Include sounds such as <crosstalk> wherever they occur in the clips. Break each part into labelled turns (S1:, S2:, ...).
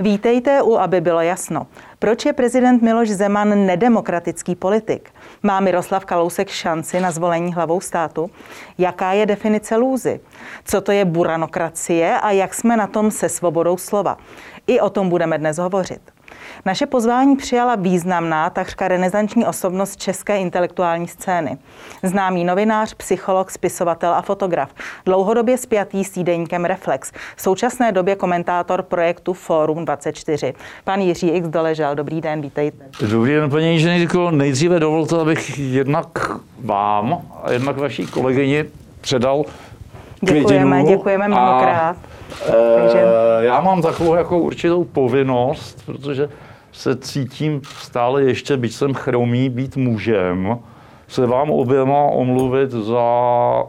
S1: Vítejte u, aby bylo jasno. Proč je prezident Miloš Zeman nedemokratický politik? Má Miroslav Kalousek šanci na zvolení hlavou státu? Jaká je definice lůzy? Co to je buranokracie a jak jsme na tom se svobodou slova? I o tom budeme dnes hovořit. Naše pozvání přijala významná, takřka renesanční osobnost české intelektuální scény. Známý novinář, psycholog, spisovatel a fotograf. Dlouhodobě spjatý s týdeníkem Reflex. V současné době komentátor projektu Forum 24. Pan Jiří X. Doležel, dobrý den, vítejte.
S2: Dobrý den, paní inženýrko. Nejdříve dovolte, abych jednak vám a jednak vaší kolegyni předal
S1: Děkujeme, děkujeme mnohokrát.
S2: A, Takže... Já mám takovou jako určitou povinnost, protože se cítím stále ještě, byť jsem chromý, být mužem, se vám oběma omluvit za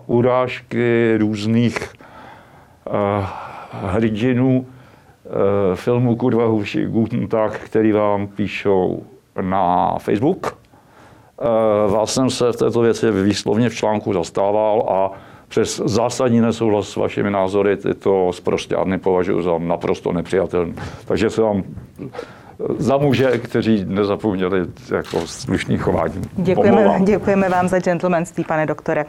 S2: urážky různých uh, hrdinů uh, filmu Kurva Huši Tag, který vám píšou na Facebook. Uh, vás jsem se v této věci výslovně v článku zastával a přes zásadní nesouhlas s vašimi názory tyto zprostě považuji za naprosto nepřijatelné. Takže se vám za muže, kteří nezapomněli jako slušný chování.
S1: Děkujeme, děkujeme vám za gentlemanství, pane doktore.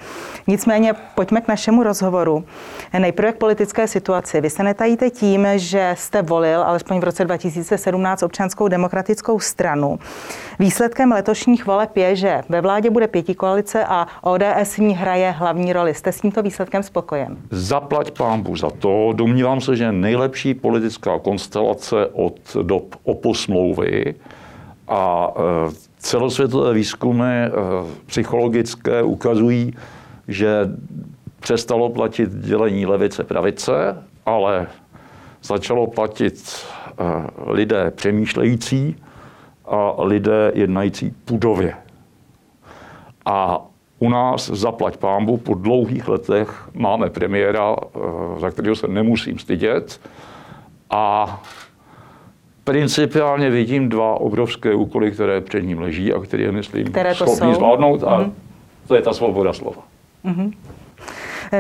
S1: Nicméně pojďme k našemu rozhovoru. Nejprve k politické situaci. Vy se netajíte tím, že jste volil, alespoň v roce 2017, občanskou demokratickou stranu. Výsledkem letošních voleb je, že ve vládě bude pěti koalice a ODS v ní hraje hlavní roli. Jste s tímto výsledkem spokojen?
S2: Zaplať pámbu za to. Domnívám se, že nejlepší politická konstelace od dob opos smlouvy a e, celosvětové výzkumy e, psychologické ukazují, že přestalo platit dělení levice-pravice, ale začalo platit e, lidé přemýšlející a lidé jednající pudově. A u nás zaplať pámbu po dlouhých letech máme premiéra, za kterého se nemusím stydět. A principiálně vidím dva obrovské úkoly, které před ním leží a které je, myslím, které to schopný jsou? zvládnout a mm-hmm. to je ta svoboda slova. Mm-hmm.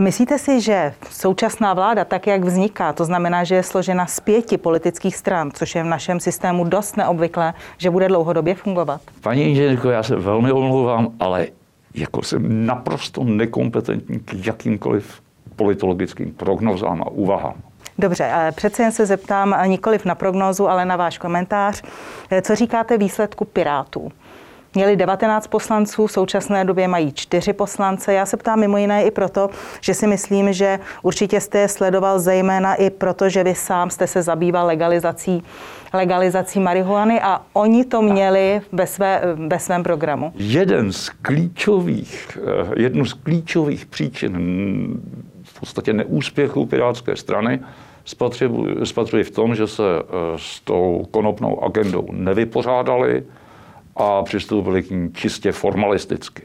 S1: Myslíte si, že současná vláda, tak jak vzniká, to znamená, že je složena z pěti politických stran, což je v našem systému dost neobvyklé, že bude dlouhodobě fungovat?
S2: Paní inženýrko, já se velmi omlouvám, ale jako jsem naprosto nekompetentní k jakýmkoliv politologickým prognozám a úvahám.
S1: Dobře, přece jen se zeptám nikoliv na prognózu, ale na váš komentář. Eh, co říkáte výsledku Pirátů? Měli 19 poslanců, v současné době mají 4 poslance. Já se ptám mimo jiné i proto, že si myslím, že určitě jste je sledoval zejména i proto, že vy sám jste se zabýval legalizací, legalizací marihuany a oni to měli ve, své, ve svém programu.
S2: Jeden z klíčových, eh, jednu z klíčových příčin podstatě neúspěchu Pirátské strany spatřuji v tom, že se eh, s tou konopnou agendou nevypořádali a přistoupili k ní čistě formalisticky.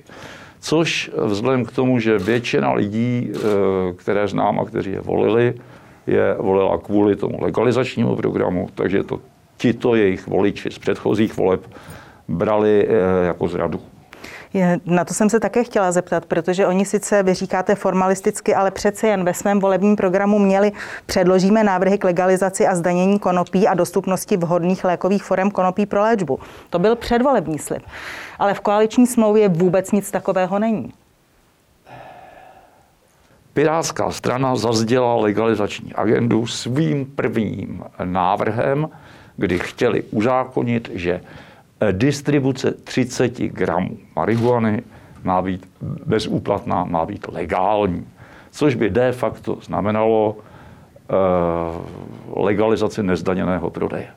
S2: Což vzhledem k tomu, že většina lidí, eh, které znám a kteří je volili, je volila kvůli tomu legalizačnímu programu, takže to tito jejich voliči z předchozích voleb brali eh, jako zradu.
S1: Na to jsem se také chtěla zeptat, protože oni sice, vy říkáte formalisticky, ale přece jen ve svém volebním programu měli předložíme návrhy k legalizaci a zdanění konopí a dostupnosti vhodných lékových forem konopí pro léčbu. To byl předvolební slib. Ale v koaliční smlouvě vůbec nic takového není.
S2: Pirátská strana zazděla legalizační agendu svým prvním návrhem, kdy chtěli uzákonit, že distribuce 30 gramů marihuany má být bezúplatná, má být legální. Což by de facto znamenalo uh, legalizaci nezdaněného prodeje.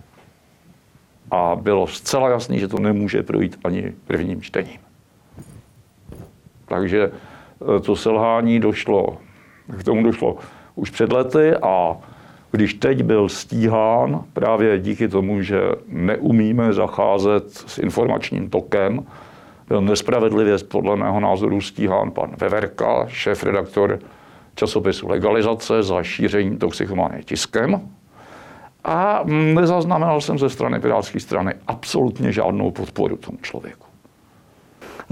S2: A bylo zcela jasné, že to nemůže projít ani prvním čtením. Takže eh, to selhání došlo, k tomu došlo už před lety a když teď byl stíhán právě díky tomu, že neumíme zacházet s informačním tokem, byl nespravedlivě podle mého názoru stíhán pan Veverka, šéf-redaktor časopisu Legalizace za šíření toxicomanie tiskem. A nezaznamenal jsem ze strany Pirátské strany absolutně žádnou podporu tomu člověku.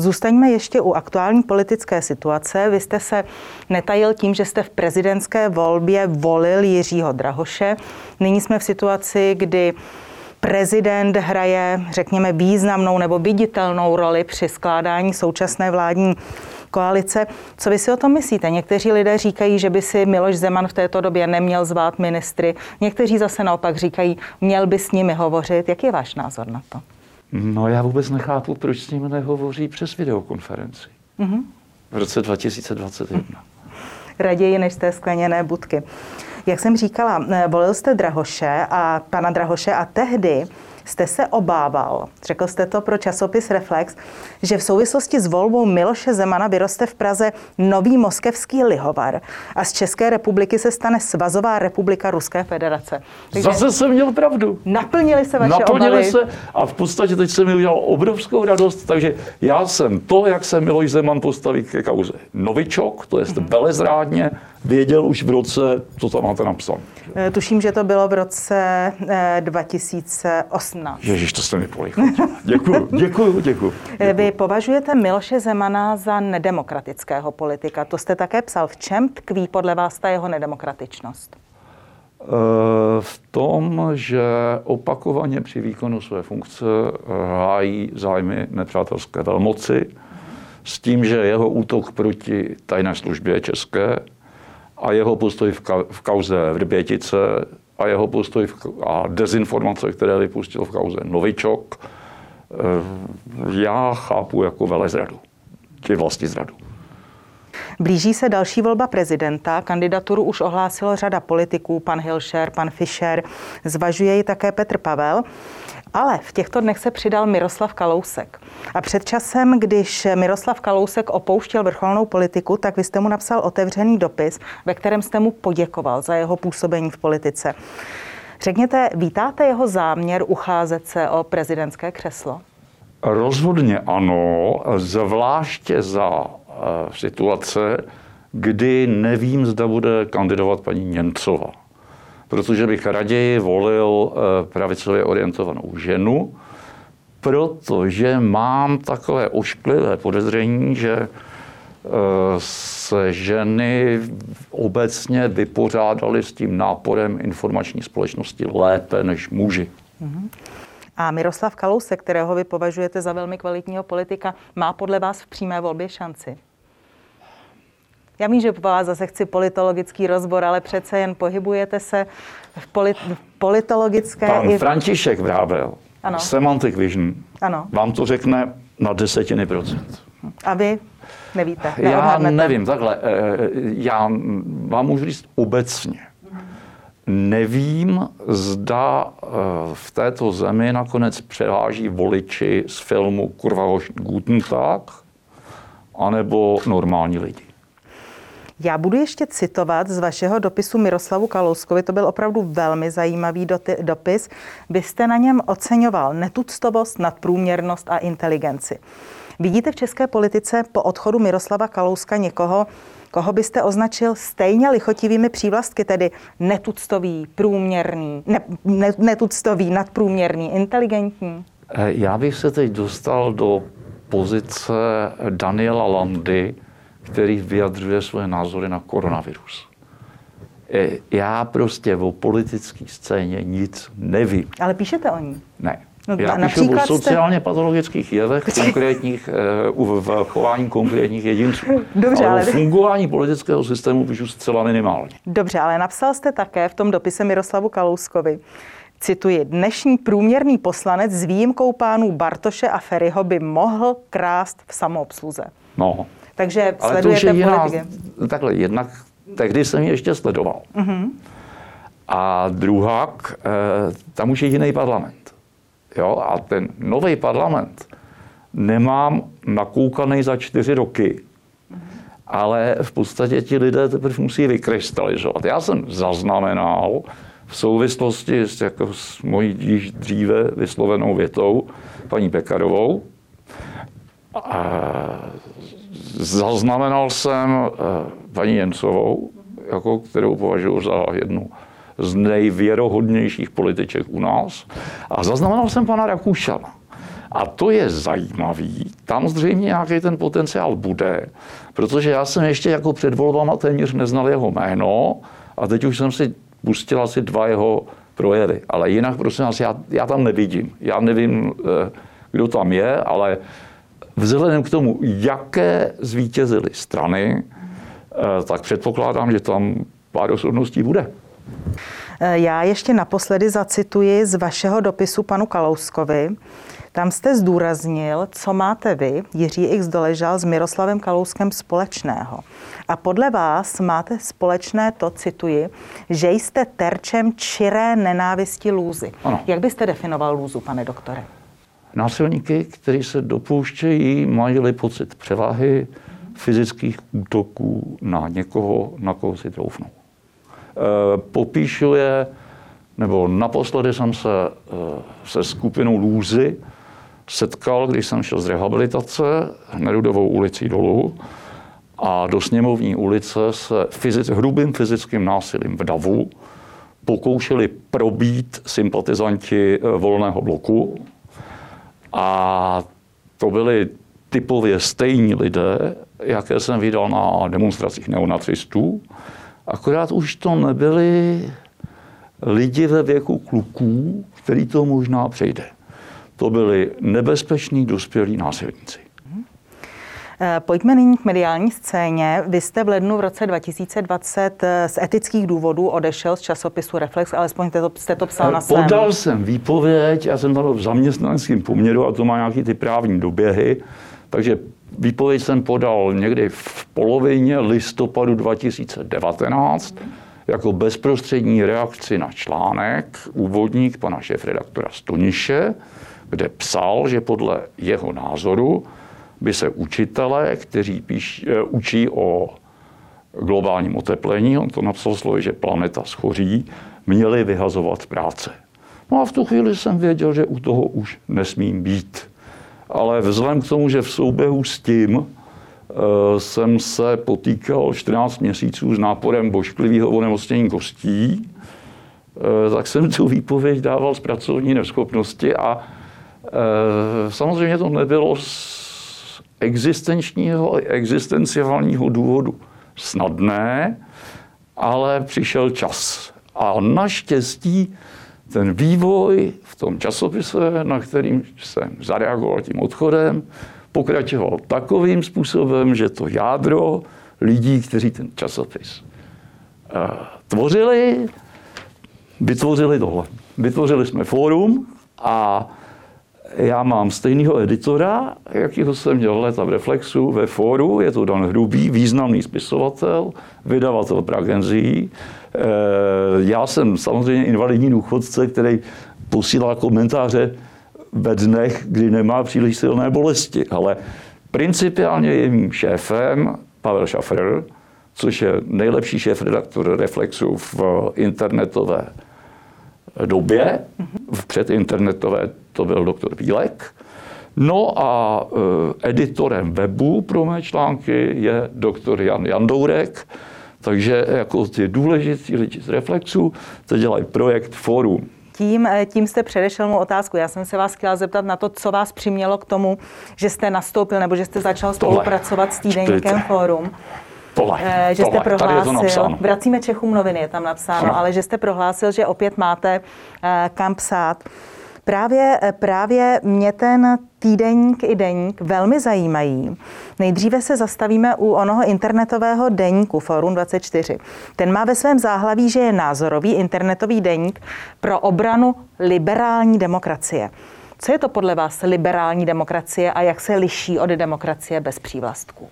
S1: Zůstaňme ještě u aktuální politické situace. Vy jste se netajil tím, že jste v prezidentské volbě volil Jiřího Drahoše. Nyní jsme v situaci, kdy prezident hraje, řekněme, významnou nebo viditelnou roli při skládání současné vládní koalice. Co vy si o tom myslíte? Někteří lidé říkají, že by si Miloš Zeman v této době neměl zvát ministry. Někteří zase naopak říkají, měl by s nimi hovořit. Jaký je váš názor na to?
S2: No já vůbec nechápu, proč s ním nehovoří přes videokonferenci. Mm-hmm. V roce 2021. <laughs>
S1: Raději než té skleněné budky. Jak jsem říkala, eh, volil jste Drahoše a pana Drahoše a tehdy jste se obával, řekl jste to pro časopis Reflex, že v souvislosti s volbou Miloše Zemana vyroste v Praze nový moskevský lihovar a z České republiky se stane Svazová republika Ruské federace.
S2: Takže Zase jsem měl pravdu.
S1: Naplnili se vaše
S2: Naplnili
S1: obavy.
S2: se a v podstatě teď se mi udělal obrovskou radost, takže já jsem to, jak se Miloš Zeman postaví ke kauze Novičok, to je mm-hmm. velezrádně, věděl už v roce, co tam máte napsané.
S1: Eh, tuším, že to bylo v roce 2018.
S2: Eh, Ježíš, to jste mi polichotil. Děkuju, <laughs> děkuju, děkuju.
S1: Eh, vy považujete Miloše Zemana za nedemokratického politika. To jste také psal. V čem tkví podle vás ta jeho nedemokratičnost?
S2: V tom, že opakovaně při výkonu své funkce hájí zájmy nepřátelské velmoci, s tím, že jeho útok proti tajné službě české a jeho postoj v, ka- v kauze Vrbětice a jeho postoj v, a dezinformace, které vypustil v kauze Novičok, eh, já chápu jako velezradu, či vlastně zradu.
S1: Blíží se další volba prezidenta. Kandidaturu už ohlásilo řada politiků, pan Hilšer, pan Fischer, zvažuje ji také Petr Pavel. Ale v těchto dnech se přidal Miroslav Kalousek. A před časem, když Miroslav Kalousek opouštěl vrcholnou politiku, tak vy jste mu napsal otevřený dopis, ve kterém jste mu poděkoval za jeho působení v politice. Řekněte, vítáte jeho záměr ucházet se o prezidentské křeslo?
S2: Rozhodně ano, zvláště za uh, situace, kdy nevím, zda bude kandidovat paní Němcová protože bych raději volil eh, pravicově orientovanou ženu, protože mám takové ošklivé podezření, že eh, se ženy obecně vypořádaly s tím náporem informační společnosti lépe než muži. Mhm.
S1: A Miroslav Kalousek, kterého vy považujete za velmi kvalitního politika, má podle vás v přímé volbě šanci? Já vím, že po vás zase chci politologický rozbor, ale přece jen pohybujete se v, polit, v politologické...
S2: Pan i... František Vrábel, ano. Semantic Vision,
S1: ano.
S2: vám to řekne na desetiny procent.
S1: A vy nevíte?
S2: Já nevím, takhle. Eh, já vám můžu říct obecně. Nevím, zda eh, v této zemi nakonec převáží voliči z filmu Kurva Guten Tag, anebo normální lidi.
S1: Já budu ještě citovat z vašeho dopisu Miroslavu Kalouskovi, to byl opravdu velmi zajímavý dopis. Vy jste na něm oceňoval netuctovost, nadprůměrnost a inteligenci. Vidíte v české politice po odchodu Miroslava Kalouska někoho, koho byste označil stejně lichotivými přívlastky, tedy netuctový, průměrný, ne, ne, netuctový, nadprůměrný, inteligentní?
S2: Eh, já bych se teď dostal do pozice Daniela Landy, který vyjadřuje své názory na koronavirus. E, já prostě o politické scéně nic nevím.
S1: Ale píšete o ní?
S2: Ne. No, Já píšu o sociálně jste... patologických jevech, konkrétních, e, v chování konkrétních jedinců. <laughs> Dobře, ale, ale... fungování politického systému píšu zcela minimálně.
S1: Dobře, ale napsal jste také v tom dopise Miroslavu Kalouskovi, cituji, dnešní průměrný poslanec s výjimkou pánů Bartoše a Ferryho by mohl krást v samoobsluze.
S2: No,
S1: takže Ale sledujete to už je jiná, politiky.
S2: Takhle, jednak tehdy jsem ji ještě sledoval. Uh-huh. A druhá, eh, tam už je jiný parlament. Jo? A ten nový parlament nemám nakoukaný za čtyři roky, ale v podstatě ti lidé teprve musí vykrystalizovat. Já jsem zaznamenal v souvislosti s, jako s mojí již dříve vyslovenou větou paní Pekarovou, Zaznamenal jsem eh, paní Jensovou, jako, kterou považuji za jednu z nejvěrohodnějších političek u nás. A zaznamenal jsem pana Rakušana. A to je zajímavý. Tam zřejmě nějaký ten potenciál bude, protože já jsem ještě jako před volbama téměř neznal jeho jméno a teď už jsem si pustil asi dva jeho projevy. Ale jinak, prosím vás, já, já tam nevidím. Já nevím, eh, kdo tam je, ale vzhledem k tomu, jaké zvítězily strany, eh, tak předpokládám, že tam pár osobností bude.
S1: Eh, já ještě naposledy zacituji z vašeho dopisu panu Kalouskovi. Tam jste zdůraznil, co máte vy, Jiří X. Doležal, s Miroslavem Kalouskem společného. A podle vás máte společné to, cituji, že jste terčem čiré nenávisti lůzy. Ano. Jak byste definoval lůzu, pane doktore?
S2: Násilníky, kteří se dopouštějí, mají pocit převahy fyzických útoků na někoho, na koho si troufnou. E, popíšu je, nebo naposledy jsem se e, se skupinou Lůzy setkal, když jsem šel z rehabilitace Nerudovou ulicí dolů a do sněmovní ulice se fyzic, hrubým fyzickým násilím v davu pokoušeli probít sympatizanti eh, volného bloku. A to byli typově stejní lidé, jaké jsem viděl na demonstracích neonacistů. Akorát už to nebyli lidi ve věku kluků, který to možná přejde. To byli nebezpeční dospělí násilníci.
S1: Eh, pojďme nyní k mediální scéně. Vy jste v lednu v roce 2020 eh, z etických důvodů odešel z časopisu Reflex, alespoň jste to, jste to psal na svém.
S2: Podal jsem výpověď, já jsem tam v zaměstnaneckém poměru a to má nějaký ty právní doběhy, takže výpověď jsem podal někdy v polovině listopadu 2019 jako bezprostřední reakci na článek úvodník pana šéf-redaktora Stoniše, kde psal, že podle jeho názoru by se učitelé, kteří píš, eh, učí o globálním oteplení, on to napsal slovy, že planeta schoří, měli vyhazovat práce. No a v tu chvíli jsem věděl, že u toho už nesmím být. Ale vzhledem k tomu, že v souběhu s tím e, jsem se potýkal 14 měsíců s náporem bošklivého onemocnění kostí, e, tak jsem tu výpověď dával z pracovní neschopnosti a e, samozřejmě to nebylo z existenčního, existenciálního důvodu snadné, ale přišel čas. A naštěstí ten vývoj v tom časopise, na kterým jsem zareagoval tím odchodem, pokračoval takovým způsobem, že to jádro lidí, kteří ten časopis uh, tvořili, vytvořili tohle. Vytvořili jsme fórum a já mám stejného editora, jakýho jsem měl léta v Reflexu, ve Fóru, je to Dan Hrubý, významný spisovatel, vydavatel Pragenzí. Eh, já jsem samozřejmě invalidní důchodce, který posílá komentáře ve dnech, kdy nemá příliš silné bolesti, ale principiálně je mým šéfem Pavel Šafrer, což je nejlepší šéf redaktor Reflexu v internetové době, v předinternetové to byl doktor Bílek. No a e, editorem webu pro mé články je doktor Jan Jandourek, takže jako ty důležití lidi z Reflexu, to dělají projekt Forum.
S1: Tím, e, tím jste předešel mu otázku. Já jsem se vás chtěla zeptat na to, co vás přimělo k tomu, že jste nastoupil nebo že jste začal spolupracovat Tohle. s týdenníkem Forum.
S2: Tohle,
S1: e, že jste tohle, prohlásil, vracíme Čechům noviny, je tam napsáno, ano. ale že jste prohlásil, že opět máte kam psát. Právě, právě mě ten týdeník i deník velmi zajímají. Nejdříve se zastavíme u onoho internetového deníku Forum 24. Ten má ve svém záhlaví, že je názorový internetový deník pro obranu liberální demokracie. Co je to podle vás liberální demokracie a jak se liší od demokracie bez přívlastků?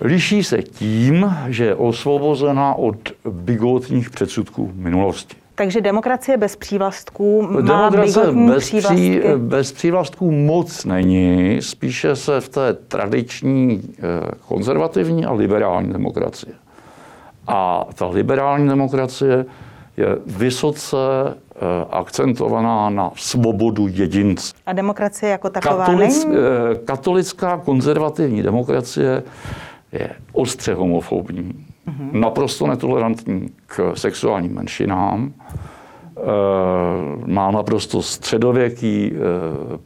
S2: Liší se tím, že je osvobozená od bigotních předsudků minulosti.
S1: Takže demokracie bez přívlastků má demokracie bez, pří,
S2: bez přívlastků moc není, spíše se v té tradiční eh, konzervativní a liberální demokracie. A ta liberální demokracie je vysoce eh, akcentovaná na svobodu jedince.
S1: A demokracie jako taková Katolic, není?
S2: Eh, katolická konzervativní demokracie je ostře homofobní, mm-hmm. naprosto netolerantní k sexuálním menšinám, má naprosto středověký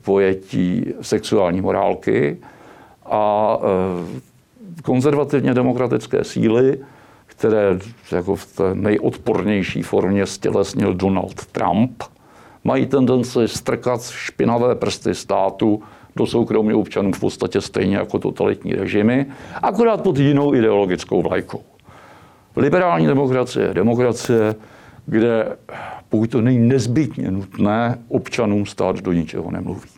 S2: pojetí sexuální morálky a konzervativně demokratické síly, které jako v té nejodpornější formě stělesnil Donald Trump, mají tendenci strkat špinavé prsty státu do soukromí občanů v podstatě stejně jako totalitní režimy, akorát pod jinou ideologickou vlajkou. Liberální demokracie je demokracie, kde pokud to není nezbytně nutné, občanům stát do ničeho nemluví.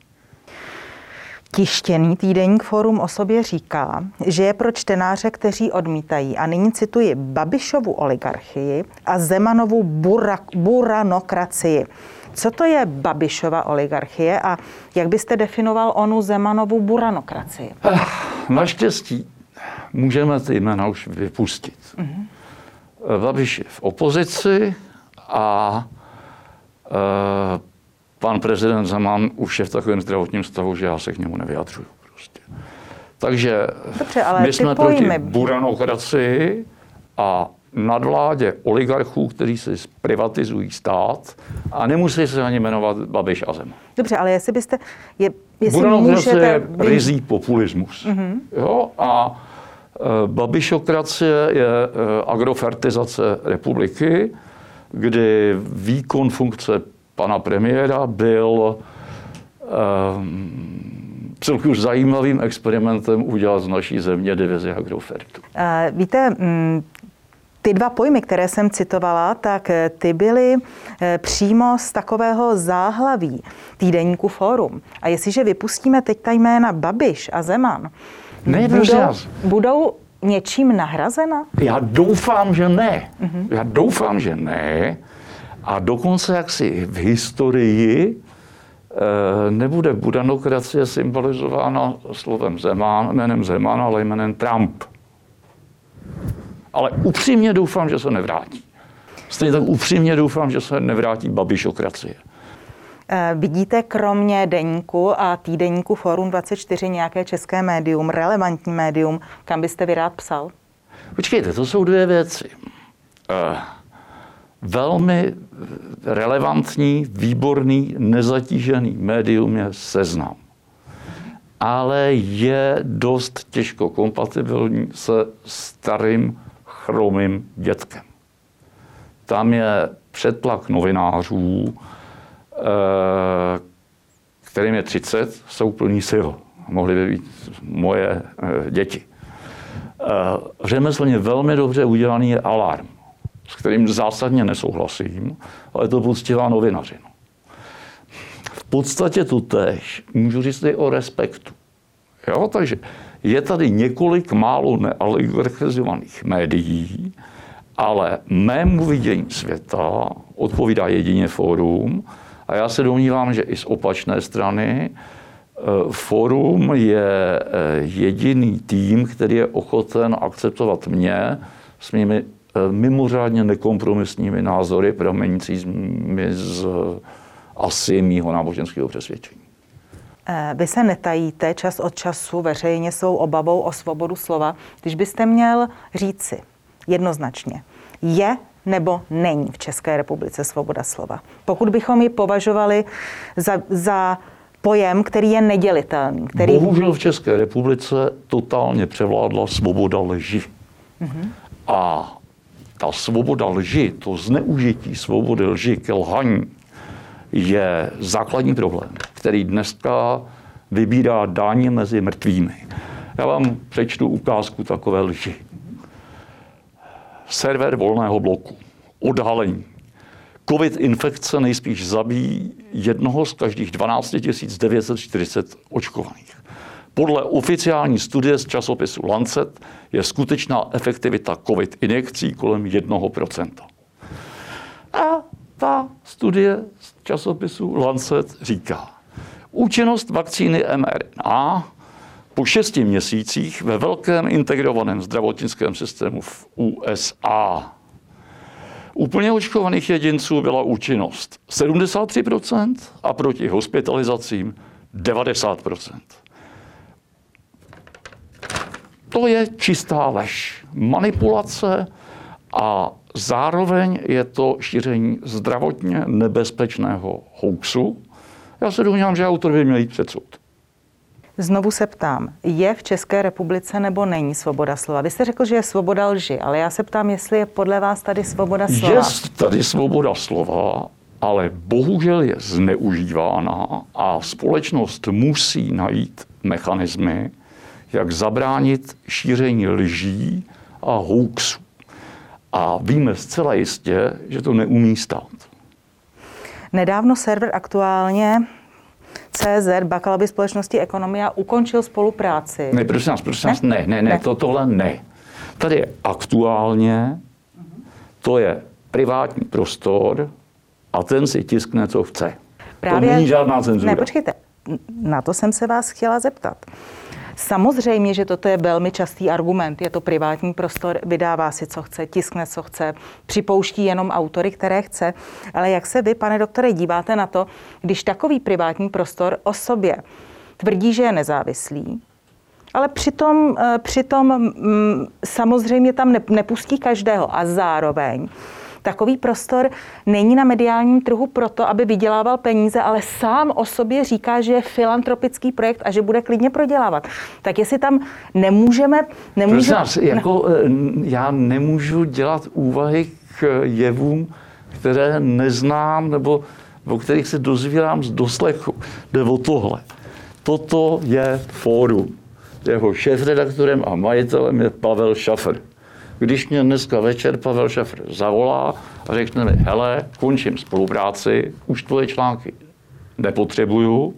S1: Tištěný týdeník Forum o sobě říká, že je pro čtenáře, kteří odmítají, a nyní cituji, Babišovu oligarchii a Zemanovu bura, buranokracii. Co to je Babišova oligarchie a jak byste definoval onu Zemanovu buranokracii?
S2: Ah, naštěstí můžeme ty jména už vypustit. Mm-hmm. Babiš je v opozici a e, pan prezident Zeman už je v takovém zdravotním stavu, že já se k němu nevyjadřuju. Prostě. Takže
S1: Dobře, ale
S2: my jsme pojmy... proti buranokracii a nadvládě oligarchů, kteří si privatizují stát a nemusí se ani jmenovat Babiš a Zeman.
S1: Dobře, ale jestli byste... Je, jestli
S2: Buranokracie můžete... je rizí populismus. Mm-hmm. Jo? A Babišokracie je e, agrofertizace republiky, kdy výkon funkce pana premiéra byl um, celku zajímavým experimentem udělat z naší země divizi Agrofertu.
S1: Víte, mm, ty dva pojmy, které jsem citovala, tak eh, ty byly eh, přímo z takového záhlaví týdeníku Fórum. A jestliže vypustíme teď ta jména Babiš a Zeman,
S2: ne,
S1: budou, budou něčím nahrazena?
S2: Já doufám, že ne. Uh-huh. Já doufám, že ne. A dokonce jaksi v historii eh, nebude budanokracie symbolizována slovem Zeman, jménem Zeman, ale jménem Trump. Ale upřímně doufám, že se nevrátí. Stejně tak upřímně doufám, že se nevrátí babišokracie.
S1: Eh, vidíte kromě deníku a týdeníku Forum 24 nějaké české médium, relevantní médium, kam byste vy rád psal?
S2: Počkejte, to jsou dvě věci. Uh, velmi relevantní, výborný, nezatížený médium je seznam. Ale je dost těžko kompatibilní se starým chromým dětkem. Tam je přetlak novinářů, eh, kterým je 30, jsou plní sil. Mohly by být moje eh, děti. Eh, řemeslně velmi dobře udělaný je alarm s kterým zásadně nesouhlasím, ale to poctivá novinařina. V podstatě to tež můžu říct i o respektu. Jo, takže je tady několik málo nealigarchizovaných médií, ale mému vidění světa odpovídá jedině fórum a já se domnívám, že i z opačné strany eh, Fórum je eh, jediný tým, který je ochoten akceptovat mě s mými Eh, mimořádně nekompromisními názory pramenícími z asi mýho náboženského přesvědčení.
S1: Vy se netajíte čas od času veřejně svou obavou o svobodu slova. Když byste měl říci jednoznačně, je nebo není v České republice svoboda slova? Pokud bychom ji považovali za, za pojem, který je nedělitelný. Který...
S2: Bohužel v České republice totálně převládla svoboda leži. Mm-hmm. A ta svoboda lži, to zneužití svobody lži ke lhaní, je základní problém, který dneska vybírá dáně mezi mrtvými. Já vám přečtu ukázku takové lži. Server volného bloku. Odhalení. COVID infekce nejspíš zabíjí jednoho z každých 12 940 očkovaných. Podle oficiální studie z časopisu Lancet je skutečná efektivita COVID injekcí kolem 1%. A ta studie z časopisu Lancet říká, účinnost vakcíny mRNA po šesti měsících ve velkém integrovaném zdravotnickém systému v USA. Úplně očkovaných jedinců byla účinnost 73% a proti hospitalizacím 90%. To je čistá lež, manipulace a zároveň je to šíření zdravotně nebezpečného hoaxu. Já se domnívám, že autor by měl jít před soud.
S1: Znovu se ptám, je v České republice nebo není svoboda slova? Vy jste řekl, že je svoboda lži, ale já se ptám, jestli je podle vás tady svoboda slova.
S2: Je tady svoboda slova, ale bohužel je zneužívána a společnost musí najít mechanismy, jak zabránit šíření lží a hoaxů. A víme zcela jistě, že to neumí stát.
S1: Nedávno server aktuálně CZ, bakalavy společnosti Ekonomia, ukončil spolupráci.
S2: Ne, prosím nás, prosím nás, ne, ne, ne, ne. To, tohle ne. Tady je aktuálně, to je privátní prostor a ten si tiskne, co chce. Právě, to není žádná cenzura.
S1: Ne, počkejte, na to jsem se vás chtěla zeptat. Samozřejmě, že toto je velmi častý argument. Je to privátní prostor, vydává si, co chce, tiskne, co chce, připouští jenom autory, které chce. Ale jak se vy, pane doktore, díváte na to, když takový privátní prostor o sobě tvrdí, že je nezávislý, ale přitom, eh, přitom mm, samozřejmě tam nepustí každého a zároveň Takový prostor není na mediálním trhu proto, aby vydělával peníze, ale sám o sobě říká, že je filantropický projekt a že bude klidně prodělávat. Tak jestli tam nemůžeme... nemůžeme
S2: nás, jako, no. já nemůžu dělat úvahy k jevům, které neznám nebo o kterých se dozvírám z doslechu. Jde o tohle. Toto je fórum. Jeho šéf-redaktorem a majitelem je Pavel Šafer. Když mě dneska večer Pavel Šafr zavolá a řekne mi, hele, končím spolupráci, už tvoje články nepotřebuju,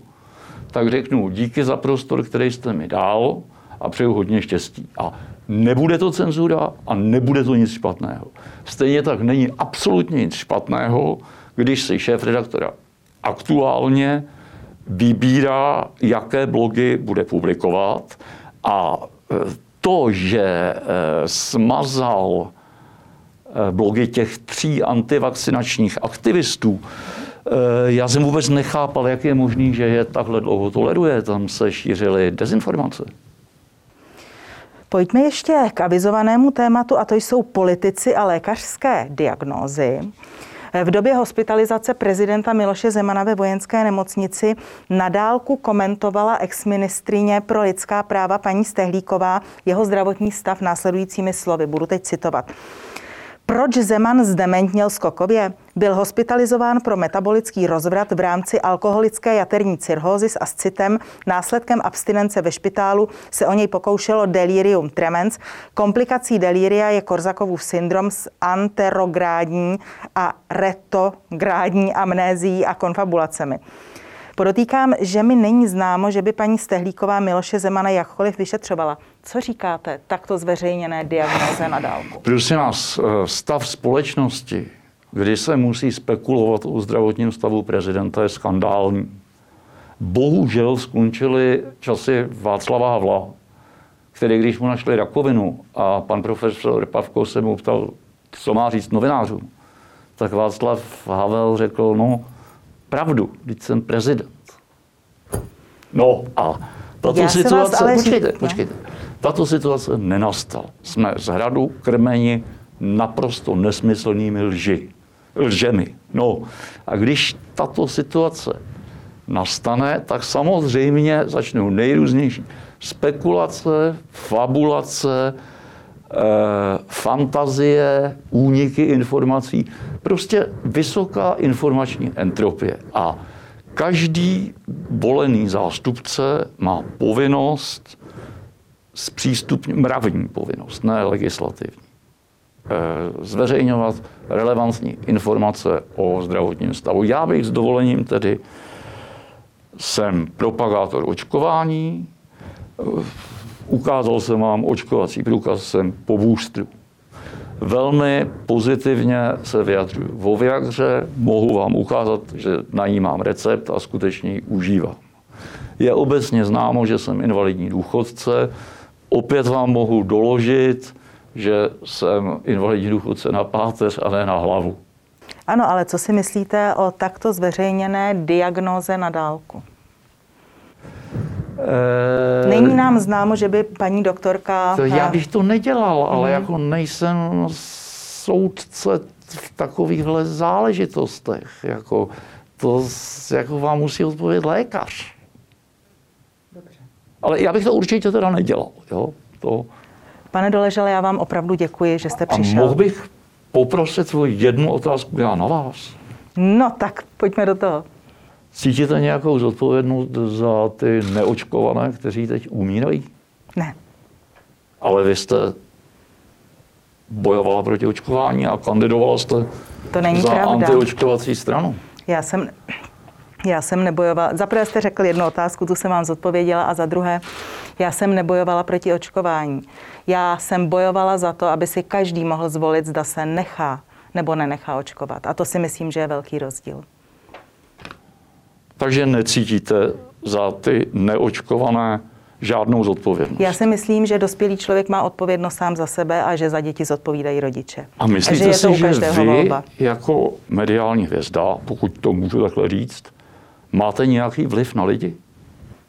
S2: tak řeknu díky za prostor, který jste mi dal a přeju hodně štěstí. A nebude to cenzura a nebude to nic špatného. Stejně tak není absolutně nic špatného, když si šéf redaktora aktuálně vybírá, jaké blogy bude publikovat a e, to, že eh, smazal eh, blogy těch tří antivakcinačních aktivistů, eh, já jsem vůbec nechápal, jak je možný, že je takhle dlouho toleruje. Tam se šířily dezinformace.
S1: Pojďme ještě k avizovanému tématu, a to jsou politici a lékařské diagnózy. V době hospitalizace prezidenta Miloše Zemana ve vojenské nemocnici nadálku komentovala exministrině pro lidská práva paní Stehlíková jeho zdravotní stav následujícími slovy. Budu teď citovat. Proč Zeman zdementněl skokově? Byl hospitalizován pro metabolický rozvrat v rámci alkoholické jaterní cirhózy s ascitem. Následkem abstinence ve špitálu se o něj pokoušelo delirium tremens. Komplikací deliria je Korzakovův syndrom s anterográdní a retográdní amnézií a konfabulacemi. Podotýkám, že mi není známo, že by paní Stehlíková Miloše Zemana jakkoliv vyšetřovala. Co říkáte takto zveřejněné diagnoze na dálku?
S2: Prosím nás, eh, stav společnosti, kdy se musí spekulovat o zdravotním stavu prezidenta, je skandální. Bohužel skončily časy Václava Havla, který, když mu našli rakovinu a pan profesor Pavko se mu ptal, co má říct novinářům, tak Václav Havel řekl, no, pravdu, teď jsem prezident. No a tato Já situace, ale počkejte, počkejte, tato situace nenastala. Jsme z hradu krmeni naprosto nesmyslnými lži, lžemi. No a když tato situace nastane, tak samozřejmě začnou nejrůznější spekulace, fabulace, Eh, fantazie, úniky informací, prostě vysoká informační entropie. A každý volený zástupce má povinnost zpřístupnit, mravní povinnost, ne legislativní, eh, zveřejňovat relevantní informace o zdravotním stavu. Já bych s dovolením tedy jsem propagátor očkování, Ukázal jsem vám očkovací průkaz, jsem po boostru. Velmi pozitivně se vyjadřuju o Viagře, mohu vám ukázat, že na ní mám recept a skutečně ji užívám. Je obecně známo, že jsem invalidní důchodce. Opět vám mohu doložit, že jsem invalidní důchodce na páteř a ne na hlavu.
S1: Ano, ale co si myslíte o takto zveřejněné diagnoze na dálku? E... Není nám známo, že by paní doktorka...
S2: To já bych to nedělal, ale mm. jako nejsem soudce v takovýchhle záležitostech. Jako, to jako vám musí odpovědět lékař. Ale já bych to určitě teda nedělal. Jo? To...
S1: Pane Doležele, já vám opravdu děkuji, že jste přišel.
S2: A mohl bych poprosit svoji jednu otázku já na vás?
S1: No tak, pojďme do toho.
S2: Cítíte nějakou zodpovědnost za ty neočkované, kteří teď umírají?
S1: Ne.
S2: Ale vy jste bojovala proti očkování a kandidovala jste
S1: to není
S2: za
S1: pravda.
S2: antiočkovací stranu.
S1: Já jsem, já jsem nebojovala. Za prvé jste řekl jednu otázku, tu jsem vám zodpověděla, a za druhé, já jsem nebojovala proti očkování. Já jsem bojovala za to, aby si každý mohl zvolit, zda se nechá nebo nenechá očkovat. A to si myslím, že je velký rozdíl.
S2: Takže necítíte za ty neočkované žádnou zodpovědnost.
S1: Já si myslím, že dospělý člověk má odpovědnost sám za sebe a že za děti zodpovídají rodiče.
S2: A myslíte
S1: a
S2: že si, že vy
S1: volba.
S2: jako mediální hvězda, pokud to můžu takhle říct, máte nějaký vliv na lidi?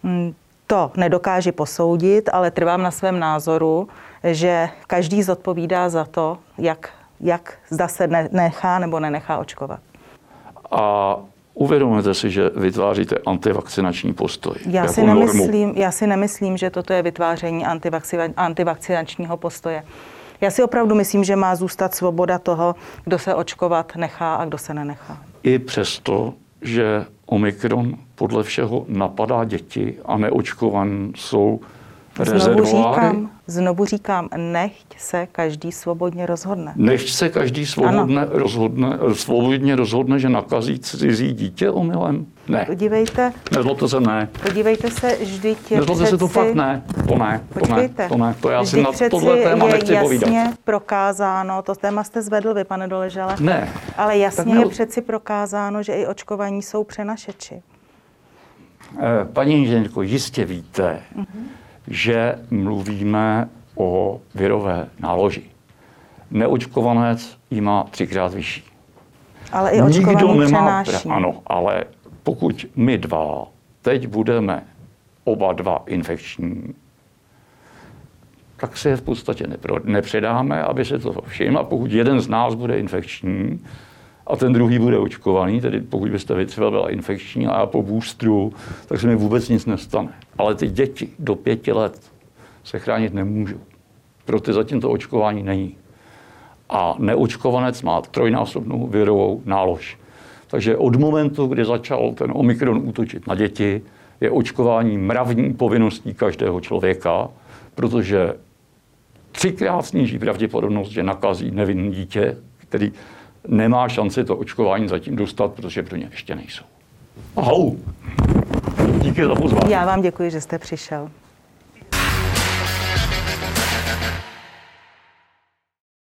S1: Hmm, to nedokáži posoudit, ale trvám na svém názoru, že každý zodpovídá za to, jak, jak zda se nechá nebo nenechá očkovat.
S2: A Uvědomujete si, že vytváříte antivakcinační postoj.
S1: Já,
S2: jako
S1: si nemyslím, já si nemyslím, že toto je vytváření antivakcinačního postoje. Já si opravdu myslím, že má zůstat svoboda toho, kdo se očkovat nechá a kdo se nenechá.
S2: I přesto, že Omikron podle všeho napadá děti a neočkovaní jsou
S1: Znovu říkám, znovu říkám, nechť se každý svobodně rozhodne.
S2: Nechť se každý svobodně rozhodne, svobodně rozhodne, že nakazí cizí dítě omylem? Ne.
S1: Podívejte.
S2: Nezlobte se, ne.
S1: Podívejte se, vždyť
S2: je Nezlobte přeci... se, to fakt ne. To ne, to ne, to ne. To já si na tohle téma nechci povídat.
S1: je jasně prokázáno, to téma jste zvedl vy, pane Doležele.
S2: Ne.
S1: Ale jasně je přeci prokázáno, že i očkovaní jsou přenašeči.
S2: Eh, paní inženýrko, jistě víte, mm-hmm že mluvíme o virové náloži. Neočkovanec ji má třikrát vyšší.
S1: Ale i Nikdo nemá, přenáší.
S2: Ano, ale pokud my dva teď budeme oba dva infekční, tak se v podstatě nepředáme, aby se to všiml. A pokud jeden z nás bude infekční, a ten druhý bude očkovaný, tedy pokud byste vy třeba byla infekční a já po boostru, tak se mi vůbec nic nestane. Ale ty děti do pěti let se chránit nemůžou. Pro ty zatím to očkování není. A neočkovanec má trojnásobnou virovou nálož. Takže od momentu, kdy začal ten Omikron útočit na děti, je očkování mravní povinností každého člověka, protože třikrát sníží pravděpodobnost, že nakazí nevinné dítě, který nemá šanci to očkování zatím dostat, protože pro ně ještě nejsou. Ahau. Díky za pozvání.
S1: Já vám děkuji, že jste přišel.